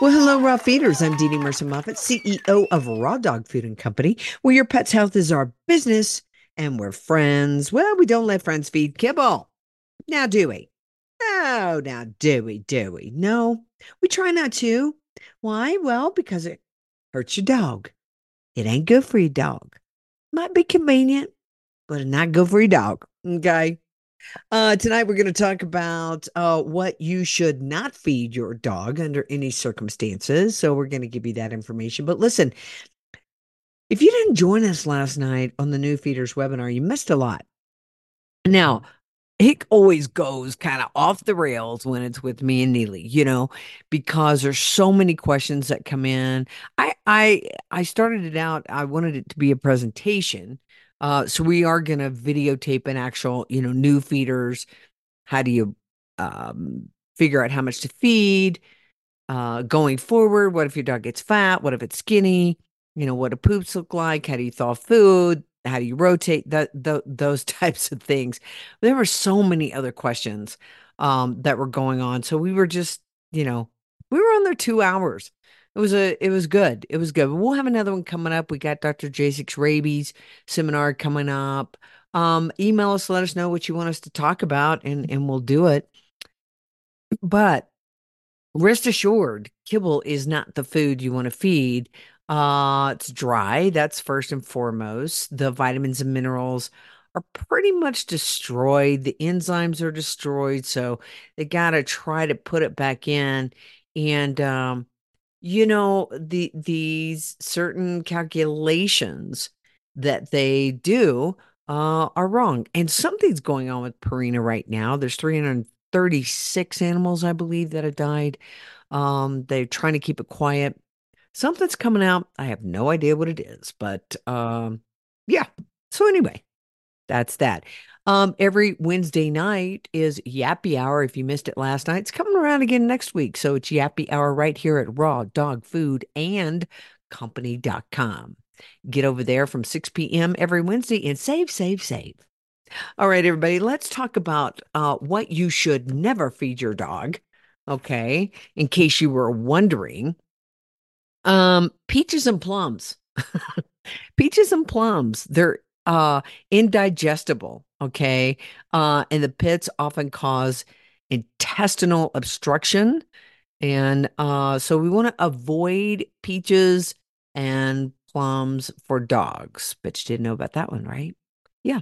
Well, hello, raw feeders. I'm Dee Dee Mercer Moffat, CEO of Raw Dog Food and Company, where your pet's health is our business and we're friends. Well, we don't let friends feed kibble. Now, do we? Oh, now, do we? Do we? No, we try not to. Why? Well, because it hurts your dog. It ain't good for your dog. Might be convenient, but it's not good for your dog. Okay. Uh, tonight, we're going to talk about uh, what you should not feed your dog under any circumstances. So, we're going to give you that information. But listen, if you didn't join us last night on the New Feeders webinar, you missed a lot. Now, it always goes kind of off the rails when it's with me and Neely, you know, because there's so many questions that come in. I I I started it out. I wanted it to be a presentation uh, so we are going to videotape an actual, you know, new feeders. How do you um, figure out how much to feed uh, going forward? What if your dog gets fat? What if it's skinny? You know, what do poops look like? How do you thaw food? How do you rotate that those types of things? There were so many other questions um, that were going on. So we were just, you know, we were on there two hours it was a it was good. It was good. We'll have another one coming up. We got Dr. Jasek's rabies seminar coming up. Um, email us, let us know what you want us to talk about, and and we'll do it. But rest assured, kibble is not the food you want to feed. Uh, it's dry. That's first and foremost. The vitamins and minerals are pretty much destroyed. The enzymes are destroyed, so they got to try to put it back in. And um, you know the these certain calculations that they do uh, are wrong. And something's going on with Purina right now. There's 336 animals i believe that have died. Um, they're trying to keep it quiet. Something's coming out. I have no idea what it is but um, yeah. So anyway that's that um, every Wednesday night is Yappy Hour. If you missed it last night, it's coming around again next week. So it's Yappy Hour right here at Raw Dog Food and Company.com. Get over there from 6 p.m. every Wednesday and save, save, save. All right, everybody, let's talk about uh, what you should never feed your dog. Okay, in case you were wondering, um, peaches and plums. peaches and plums, they're uh, indigestible. Okay. Uh, and the pits often cause intestinal obstruction. And uh, so we want to avoid peaches and plums for dogs. But you didn't know about that one, right? Yeah.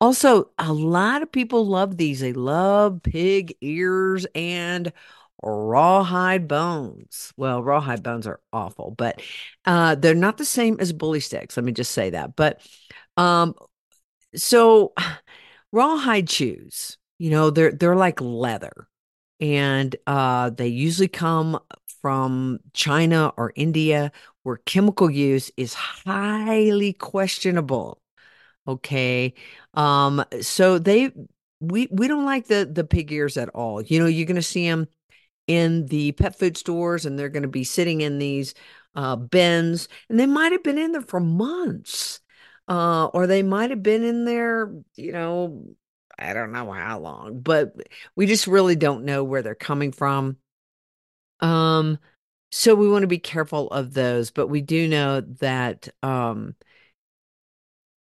Also, a lot of people love these. They love pig ears and rawhide bones. Well, rawhide bones are awful, but uh, they're not the same as bully sticks. Let me just say that. But um, so rawhide shoes, you know, they're they're like leather. And uh they usually come from China or India where chemical use is highly questionable. Okay. Um so they we we don't like the the pig ears at all. You know, you're going to see them in the pet food stores and they're going to be sitting in these uh bins and they might have been in there for months uh, or they might have been in there, you know, I don't know how long, but we just really don't know where they're coming from. Um, so we want to be careful of those, but we do know that um,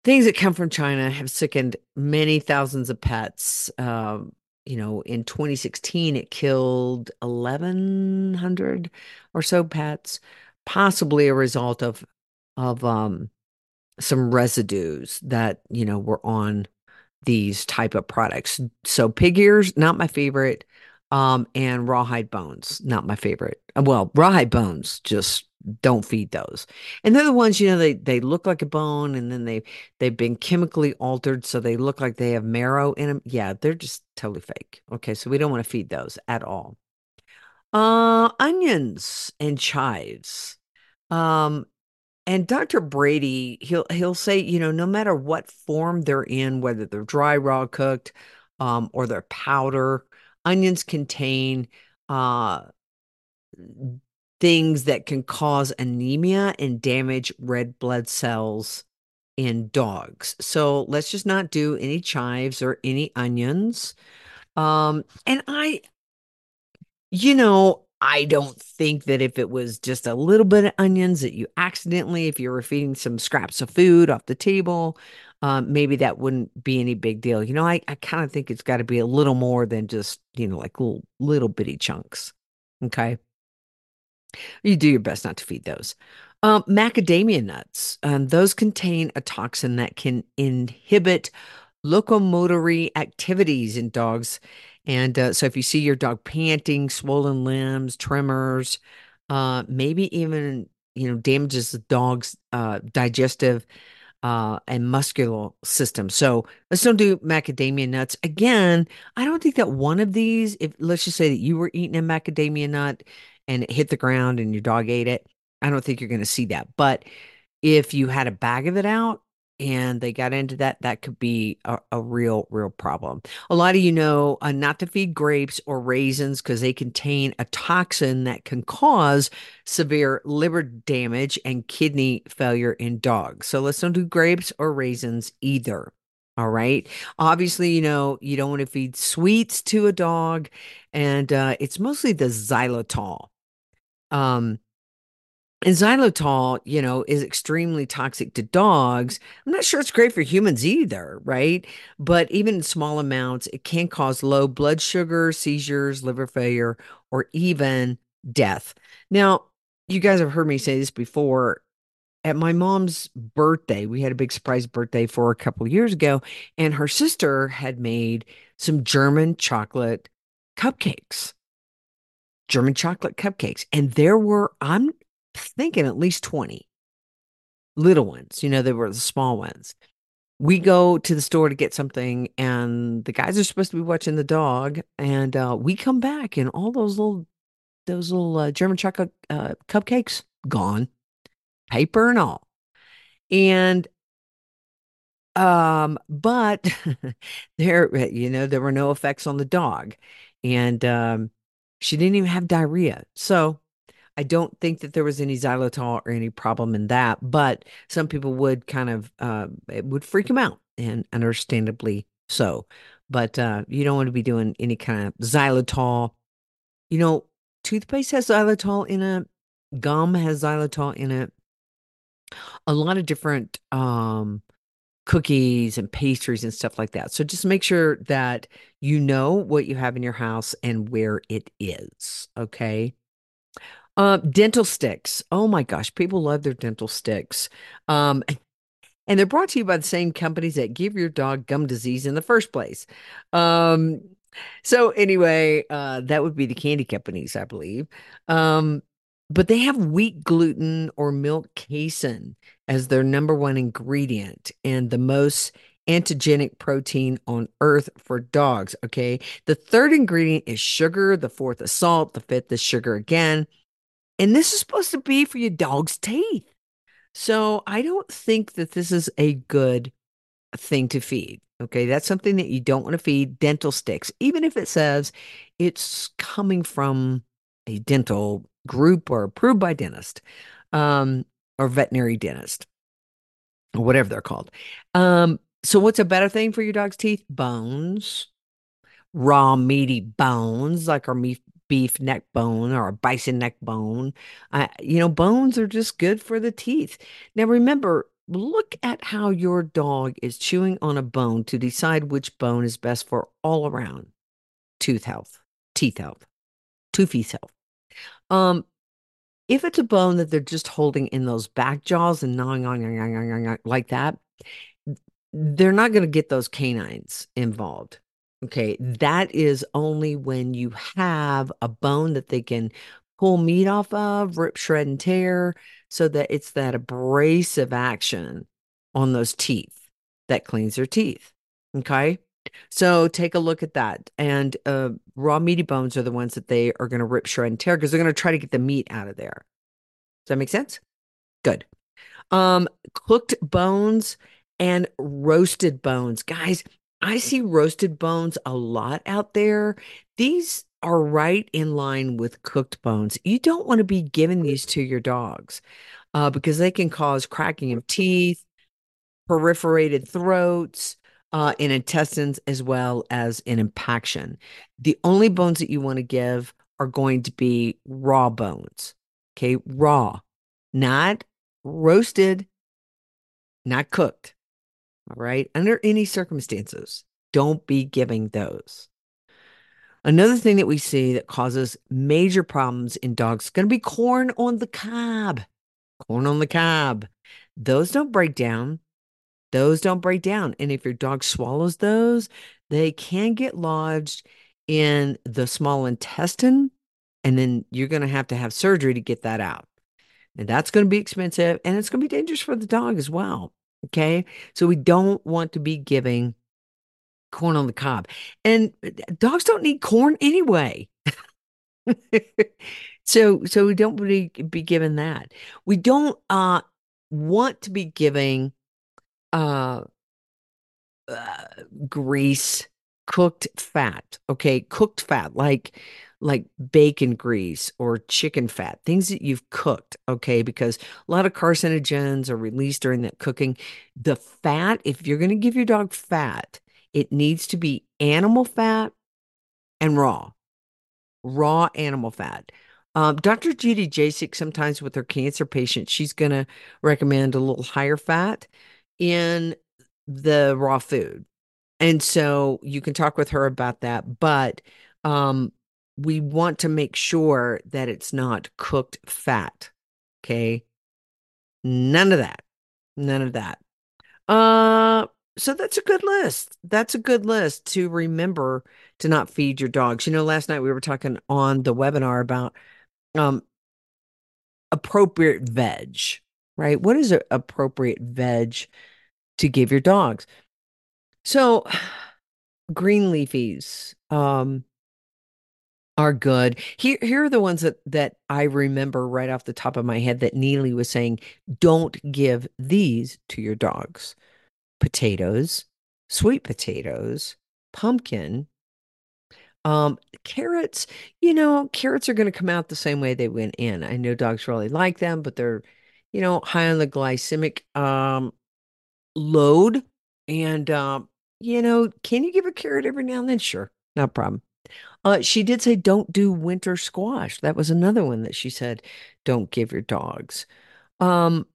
things that come from China have sickened many thousands of pets. Um, you know, in 2016, it killed 1,100 or so pets, possibly a result of of um, some residues that you know were on these type of products. So pig ears, not my favorite, um, and rawhide bones, not my favorite. Well, rawhide bones, just don't feed those. And they're the ones you know they they look like a bone, and then they they've been chemically altered, so they look like they have marrow in them. Yeah, they're just totally fake. Okay, so we don't want to feed those at all. Uh, onions and chives. Um, and Dr. Brady, he'll he'll say, you know, no matter what form they're in, whether they're dry, raw, cooked, um, or they're powder, onions contain uh things that can cause anemia and damage red blood cells in dogs. So let's just not do any chives or any onions. Um, and I, you know, I don't think that if it was just a little bit of onions that you accidentally, if you were feeding some scraps of food off the table, um, maybe that wouldn't be any big deal. You know, I, I kind of think it's got to be a little more than just, you know, like little little bitty chunks. Okay. You do your best not to feed those. Um, macadamia nuts, um, those contain a toxin that can inhibit locomotory activities in dogs. And uh, so if you see your dog panting, swollen limbs, tremors, uh, maybe even, you know, damages the dog's uh, digestive uh, and muscular system. So let's don't do macadamia nuts. Again, I don't think that one of these, if let's just say that you were eating a macadamia nut and it hit the ground and your dog ate it, I don't think you're going to see that. But if you had a bag of it out and they got into that, that could be a, a real, real problem. A lot of you know uh, not to feed grapes or raisins because they contain a toxin that can cause severe liver damage and kidney failure in dogs. So let's don't do grapes or raisins either. All right. Obviously, you know, you don't want to feed sweets to a dog, and uh, it's mostly the xylitol. Um, and xylitol, you know, is extremely toxic to dogs. I'm not sure it's great for humans either, right? But even in small amounts, it can cause low blood sugar, seizures, liver failure, or even death. Now, you guys have heard me say this before. At my mom's birthday, we had a big surprise birthday for a couple years ago, and her sister had made some German chocolate cupcakes. German chocolate cupcakes. And there were, I'm thinking at least 20 little ones. You know, they were the small ones. We go to the store to get something, and the guys are supposed to be watching the dog. And uh, we come back, and all those little, those little uh, German chocolate uh, cupcakes gone, paper and all. And um, but there, you know, there were no effects on the dog, and um, she didn't even have diarrhea. So I don't think that there was any xylitol or any problem in that, but some people would kind of uh, it would freak them out, and understandably so. But uh, you don't want to be doing any kind of xylitol. You know, toothpaste has xylitol in it. Gum has xylitol in it. A lot of different um, cookies and pastries and stuff like that. So just make sure that you know what you have in your house and where it is. Okay. Uh, dental sticks. Oh my gosh, people love their dental sticks. Um, and they're brought to you by the same companies that give your dog gum disease in the first place. Um, so anyway, uh, that would be the candy companies, I believe. Um, but they have wheat gluten or milk casein as their number one ingredient and the most antigenic protein on earth for dogs. Okay. The third ingredient is sugar, the fourth is salt, the fifth is sugar again. And this is supposed to be for your dog's teeth. So I don't think that this is a good thing to feed. Okay. That's something that you don't want to feed dental sticks, even if it says it's coming from a dental group or approved by dentist um, or veterinary dentist or whatever they're called. Um, so, what's a better thing for your dog's teeth? Bones, raw meaty bones, like our beef, beef neck bone or a bison neck bone. Uh, you know, bones are just good for the teeth. Now, remember, look at how your dog is chewing on a bone to decide which bone is best for all around tooth health, teeth health, tooth health. Um, if it's a bone that they're just holding in those back jaws and gnawing on like that, they're not going to get those canines involved. Okay, that is only when you have a bone that they can pull meat off of, rip, shred, and tear, so that it's that abrasive action on those teeth that cleans their teeth. Okay. So take a look at that. And uh, raw meaty bones are the ones that they are going to rip, shred, and tear because they're going to try to get the meat out of there. Does that make sense? Good. Um, cooked bones and roasted bones. Guys, I see roasted bones a lot out there. These are right in line with cooked bones. You don't want to be giving these to your dogs uh, because they can cause cracking of teeth, perforated throats, uh, in intestines, as well as in impaction. The only bones that you want to give are going to be raw bones. Okay, raw, not roasted, not cooked. All right, under any circumstances, don't be giving those. Another thing that we see that causes major problems in dogs is going to be corn on the cob. Corn on the cob. Those don't break down. Those don't break down. And if your dog swallows those, they can get lodged in the small intestine. And then you're going to have to have surgery to get that out. And that's going to be expensive and it's going to be dangerous for the dog as well. Okay. So we don't want to be giving corn on the cob. And uh, dogs don't need corn anyway. so so we don't be, be given that. We don't uh want to be giving uh, uh grease cooked fat okay? Cooked fat like like bacon grease or chicken fat things that you've cooked okay? Because a lot of carcinogens are released during that cooking. The fat if you're going to give your dog fat it needs to be animal fat and raw. Raw animal fat. Um, Dr. Judy Jasek, sometimes with her cancer patients, she's going to recommend a little higher fat in the raw food. And so you can talk with her about that. But um, we want to make sure that it's not cooked fat. Okay. None of that. None of that. Uh, so that's a good list. That's a good list to remember to not feed your dogs. You know, last night we were talking on the webinar about um appropriate veg, right? What is an appropriate veg to give your dogs? So green leafies um are good. Here here are the ones that that I remember right off the top of my head that Neely was saying, don't give these to your dogs. Potatoes, sweet potatoes, pumpkin, um, carrots, you know, carrots are going to come out the same way they went in. I know dogs really like them, but they're, you know, high on the glycemic um load. And um, you know, can you give a carrot every now and then? Sure, no problem. Uh, she did say don't do winter squash. That was another one that she said don't give your dogs. Um,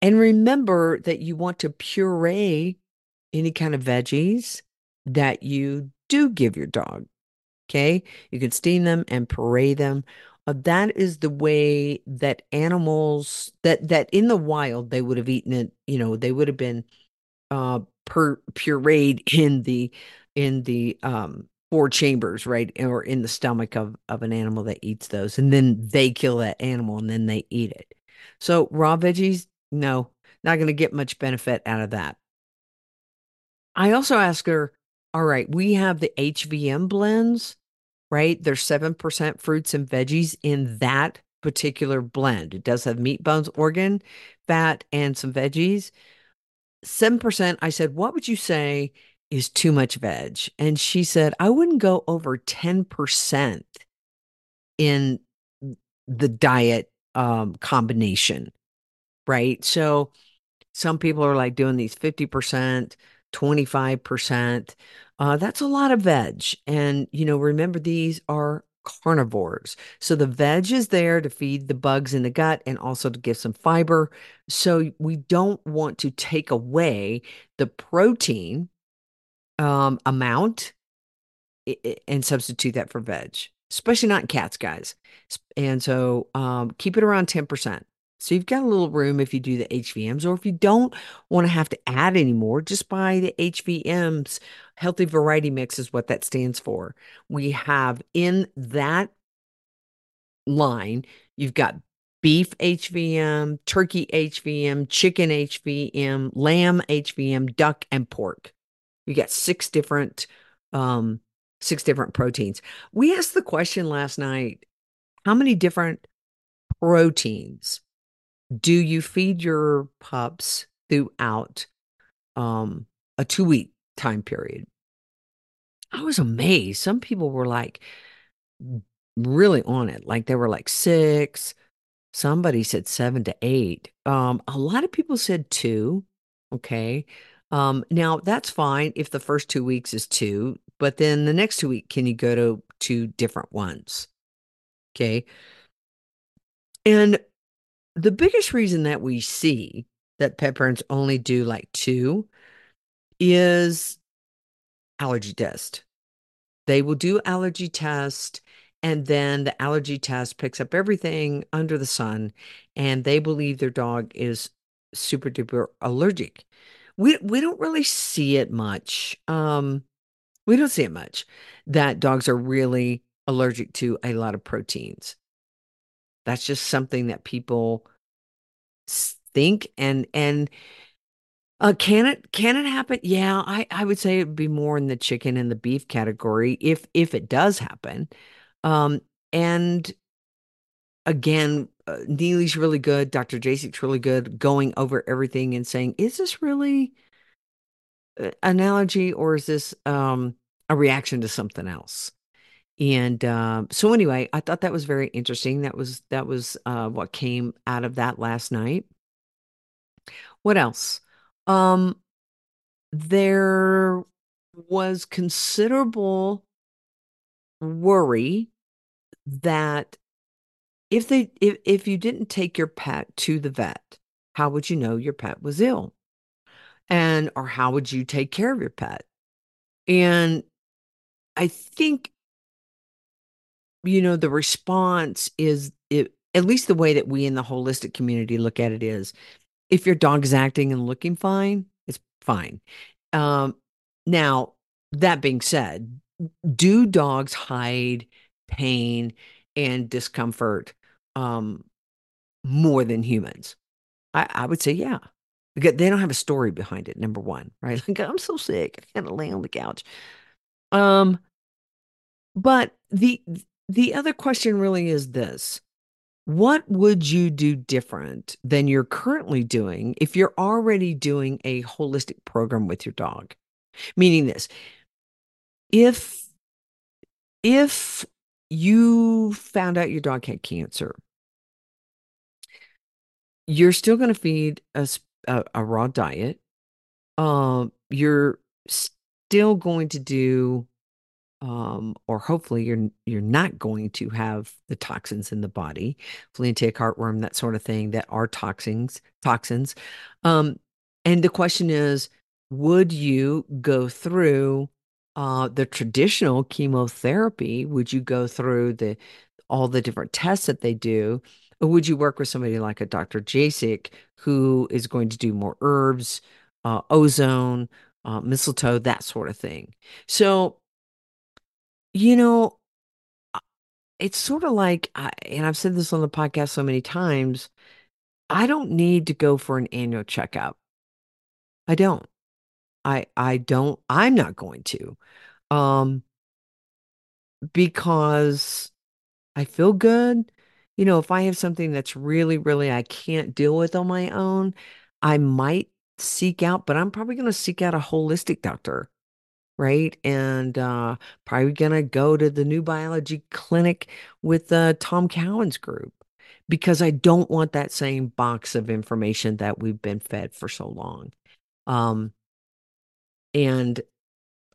and remember that you want to puree any kind of veggies that you do give your dog. Okay. You can steam them and puree them. Uh, that is the way that animals that that in the wild they would have eaten it, you know, they would have been uh per pureed in the in the um four chambers, right? Or in the stomach of of an animal that eats those. And then they kill that animal and then they eat it. So raw veggies, no, not going to get much benefit out of that. I also ask her, all right, we have the HVM blends right? There's 7% fruits and veggies in that particular blend. It does have meat, bones, organ, fat, and some veggies. 7%, I said, what would you say is too much veg? And she said, I wouldn't go over 10% in the diet um, combination, right? So some people are like doing these 50%, 25%. Uh, that's a lot of veg. And, you know, remember these are carnivores. So the veg is there to feed the bugs in the gut and also to give some fiber. So we don't want to take away the protein um, amount and substitute that for veg, especially not in cats, guys. And so um, keep it around 10%. So you've got a little room if you do the HVMs, or if you don't want to have to add anymore, just buy the HVMs. Healthy Variety Mix is what that stands for. We have in that line, you've got beef HVM, turkey HVM, chicken HVM, lamb HVM, duck, and pork. You got six different um six different proteins. We asked the question last night, how many different proteins do you feed your pups throughout um a 2 week time period? I was amazed. Some people were like really on it. Like they were like 6, somebody said 7 to 8. Um a lot of people said 2. Okay. Um, now that's fine if the first two weeks is two, but then the next two week, can you go to two different ones? Okay. And the biggest reason that we see that pet parents only do like two is allergy test. They will do allergy test and then the allergy test picks up everything under the sun and they believe their dog is super duper allergic we we don't really see it much. Um, we don't see it much that dogs are really allergic to a lot of proteins. That's just something that people think and and uh, can it can it happen? Yeah, I I would say it'd be more in the chicken and the beef category if if it does happen. Um, and again, uh, Neely's really good. Dr. Jasek's really good going over everything and saying, is this really an allergy or is this um, a reaction to something else? And uh, so anyway, I thought that was very interesting. That was that was uh, what came out of that last night. What else? Um, there was considerable worry that if they if, if you didn't take your pet to the vet, how would you know your pet was ill? And or how would you take care of your pet? And I think you know the response is it, at least the way that we in the holistic community look at it is if your dog is acting and looking fine, it's fine. Um, now, that being said, do dogs hide pain and discomfort um, more than humans? I, I would say, yeah. Because they don't have a story behind it, number one, right? Like, I'm so sick. I can't lay on the couch. Um, but the the other question really is this. What would you do different than you're currently doing if you're already doing a holistic program with your dog? Meaning this, if if you found out your dog had cancer, you're still going to feed a, a, a, raw diet. Um, you're still going to do, um, or hopefully you're you're not going to have the toxins in the body, flea and tick, heartworm, that sort of thing that are toxins. Toxins. Um, and the question is, would you go through uh, the traditional chemotherapy? Would you go through the all the different tests that they do? Or would you work with somebody like a Dr. Jasek who is going to do more herbs, uh, ozone, uh, mistletoe, that sort of thing? So, you know, it's sort of like, and I've said this on the podcast so many times, I don't need to go for an annual checkup. I don't. I I don't I'm not going to. Um because I feel good. You know, if I have something that's really really I can't deal with on my own, I might seek out, but I'm probably going to seek out a holistic doctor, right? And uh probably going to go to the new biology clinic with uh Tom Cowan's group because I don't want that same box of information that we've been fed for so long. Um and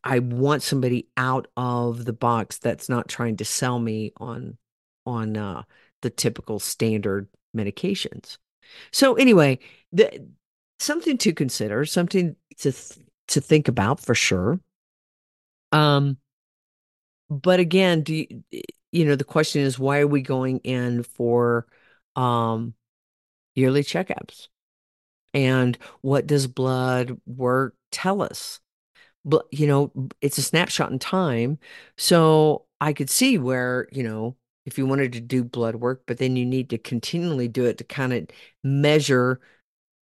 I want somebody out of the box that's not trying to sell me on on uh, the typical standard medications. So anyway, the something to consider, something to th- to think about for sure. Um, but again, do you, you know the question is why are we going in for um yearly checkups? And what does blood work tell us? but you know, it's a snapshot in time. So I could see where, you know, if you wanted to do blood work, but then you need to continually do it to kind of measure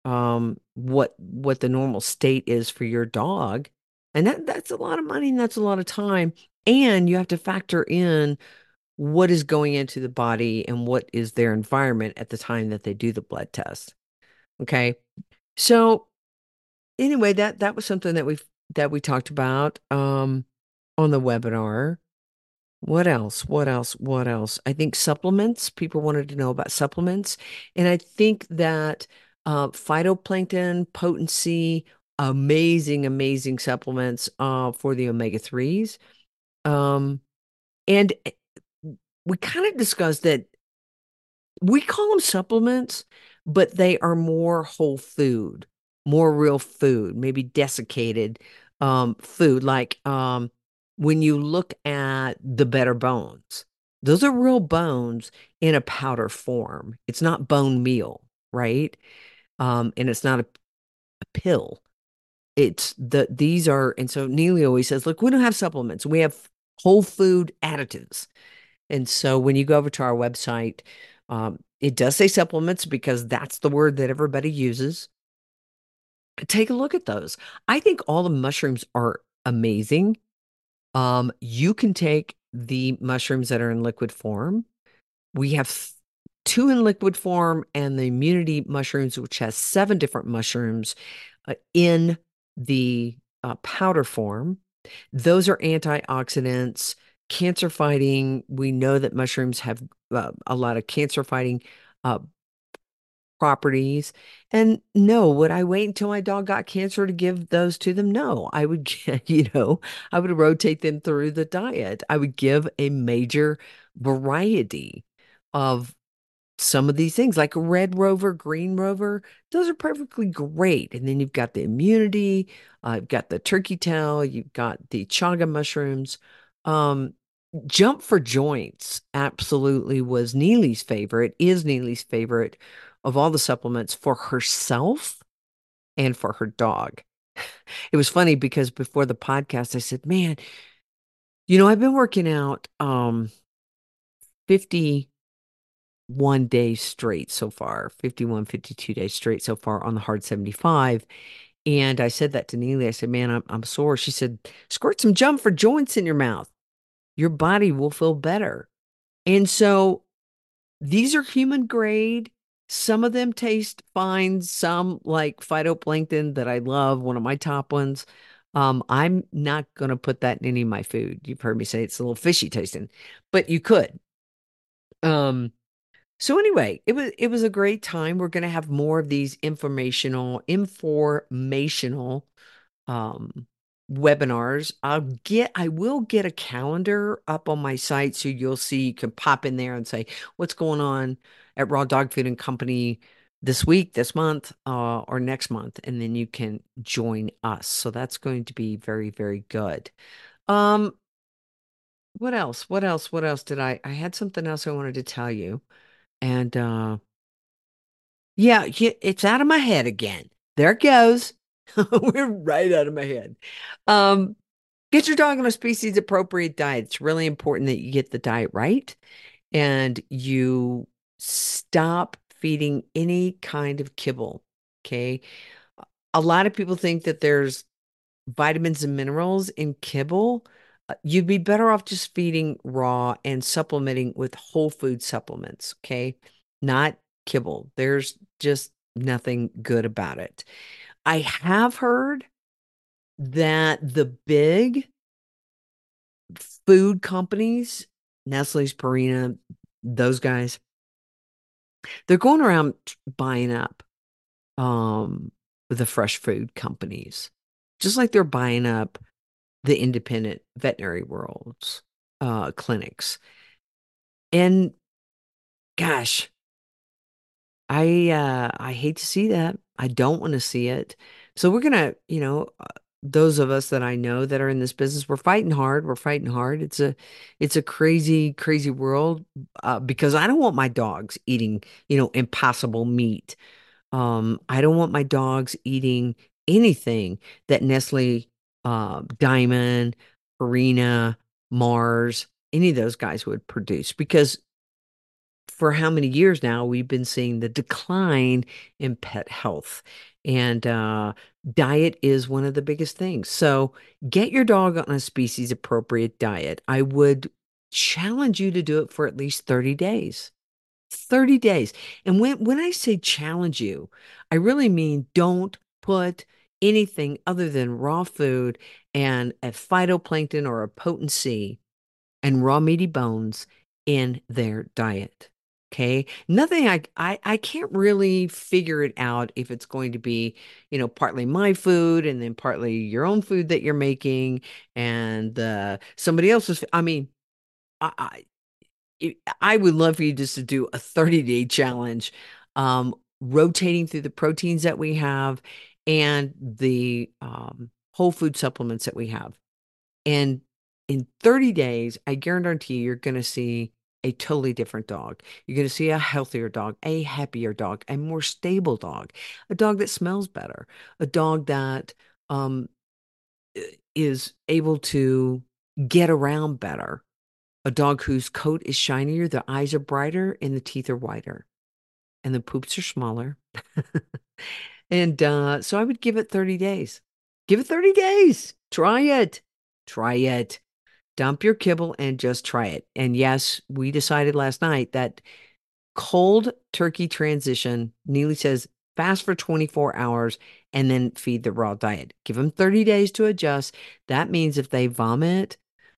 um what what the normal state is for your dog And that that's a lot of money and that's a lot of time. And you have to factor in what is going into the body and what is their environment at the time that they do the blood test. Okay. So anyway, that that was something that we that we talked about um on the webinar. What else? What else? What else? I think supplements. People wanted to know about supplements. And I think that uh, phytoplankton potency, amazing, amazing supplements uh, for the omega 3s. Um, and eh, we kind of discussed that we call them supplements, but they are more whole food, more real food, maybe desiccated um, food. Like um, when you look at the better bones, those are real bones in a powder form. It's not bone meal, right? Um, and it's not a, a pill. It's the these are, and so Neely always says, look, we don't have supplements. We have whole food additives. And so when you go over to our website, um, it does say supplements because that's the word that everybody uses. Take a look at those. I think all the mushrooms are amazing. Um, you can take the mushrooms that are in liquid form. We have two in liquid form and the immunity mushrooms, which has seven different mushrooms uh, in the uh, powder form. Those are antioxidants, cancer fighting. We know that mushrooms have uh, a lot of cancer fighting uh, properties. And no, would I wait until my dog got cancer to give those to them? No, I would, you know, I would rotate them through the diet. I would give a major variety of some of these things like red rover green rover those are perfectly great. And then you've got the immunity uh, you've got the turkey tail you've got the chaga mushrooms. Um, jump for joints absolutely was neely's favorite is neely's favorite of all the supplements for herself and for her dog. It was funny because before the podcast i said man you know i've been working out um 50 one day straight so far 51 52 days straight so far on the hard 75 and i said that to neely i said man i'm, I'm sore. She said squirt some jump for joints in your mouth. Your body will feel better. And so these are human grade. Some of them taste fine some like phytoplankton that i love one of my top ones. Um, i'm not going to put that in any of my food. You've heard me say it's a little fishy tasting but you could. Um so anyway, it was it was a great time. We're going to have more of these informational informational um webinars. I'll get I will get a calendar up on my site so you'll see you can pop in there and say what's going on at Raw Dog Food and Company this week, this month, uh, or next month, and then you can join us. So that's going to be very, very good. Um, what else? What else? What else did I? I had something else I wanted to tell you. And uh yeah, it's out of my head again. There it goes. We're right out of my head. Um get your dog on a species appropriate diet. It's really important that you get the diet right and you stop feeding any kind of kibble. Okay. A lot of people think that there's vitamins and minerals in kibble. Uh, you'd be better off just feeding raw and supplementing with whole food supplements, okay? Not kibble. There's just nothing good about it. I have heard that the big food companies, Nestle's, Purina, those guys, they're going around buying up um the fresh food companies, just like they're buying up the independent veterinary worlds uh, clinics. And gosh, I uh, I hate to see that. I don't want to see it. So we're gonna, you know, uh, those of us that I know that are in this business, we're fighting hard. We're fighting hard. It's a it's a crazy, crazy world uh, because I don't want my dogs eating, you know, impossible meat. Um, I don't want my dogs eating anything that Nestle uh, Diamond, Purina, Mars, any of those guys would produce because for how many years now we've been seeing the decline in pet health. And uh, diet is one of the biggest things. So get your dog on a species appropriate diet. I would challenge you to do it for at least 30 days. 30 days. And when, when I say challenge you, I really mean don't put anything other than raw food and a phytoplankton or a potency and raw meaty bones in their diet. Okay. Nothing I, I I can't really figure it out if it's going to be, you know, partly my food and then partly your own food that you're making and uh somebody else's I mean, I I, I would love for you just to do a 30 day challenge, um, rotating through the proteins that we have and the um, whole food supplements that we have. And in 30 days, I guarantee you're going to see a totally different dog. You're going to see a healthier dog, a happier dog, a more stable dog, a dog that smells better, a dog that um, is able to get around better, a dog whose coat is shinier, the eyes are brighter, and the teeth are whiter, and the poops are smaller. and uh, so I would give it 30 days. Give it 30 days. Try it. Try it dump your kibble and just try it. And yes, we decided last night that cold turkey transition, Neely says, fast for 24 hours and then feed the raw diet. Give them 30 days to adjust. That means if they vomit,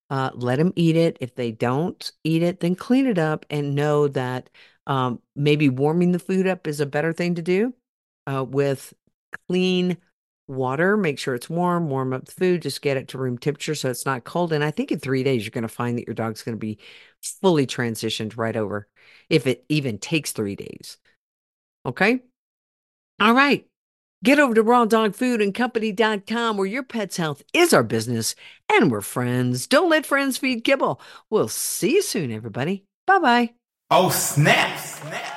uh, let them eat it. If they don't eat it, then clean it up and know that um, maybe warming the food up is a better thing to do uh, with clean water, make sure it's warm, warm up the food, just get it to room temperature so it's not cold. And I think in three days, you're going to find that your dog's going to be fully transitioned right over, if it even takes three days. Okay. All right. Get over to rawdogfoodandcompany.com where your pet's health is our business and we're friends. Don't let friends feed kibble. We'll see you soon, everybody. Bye bye. Oh, snap, snap.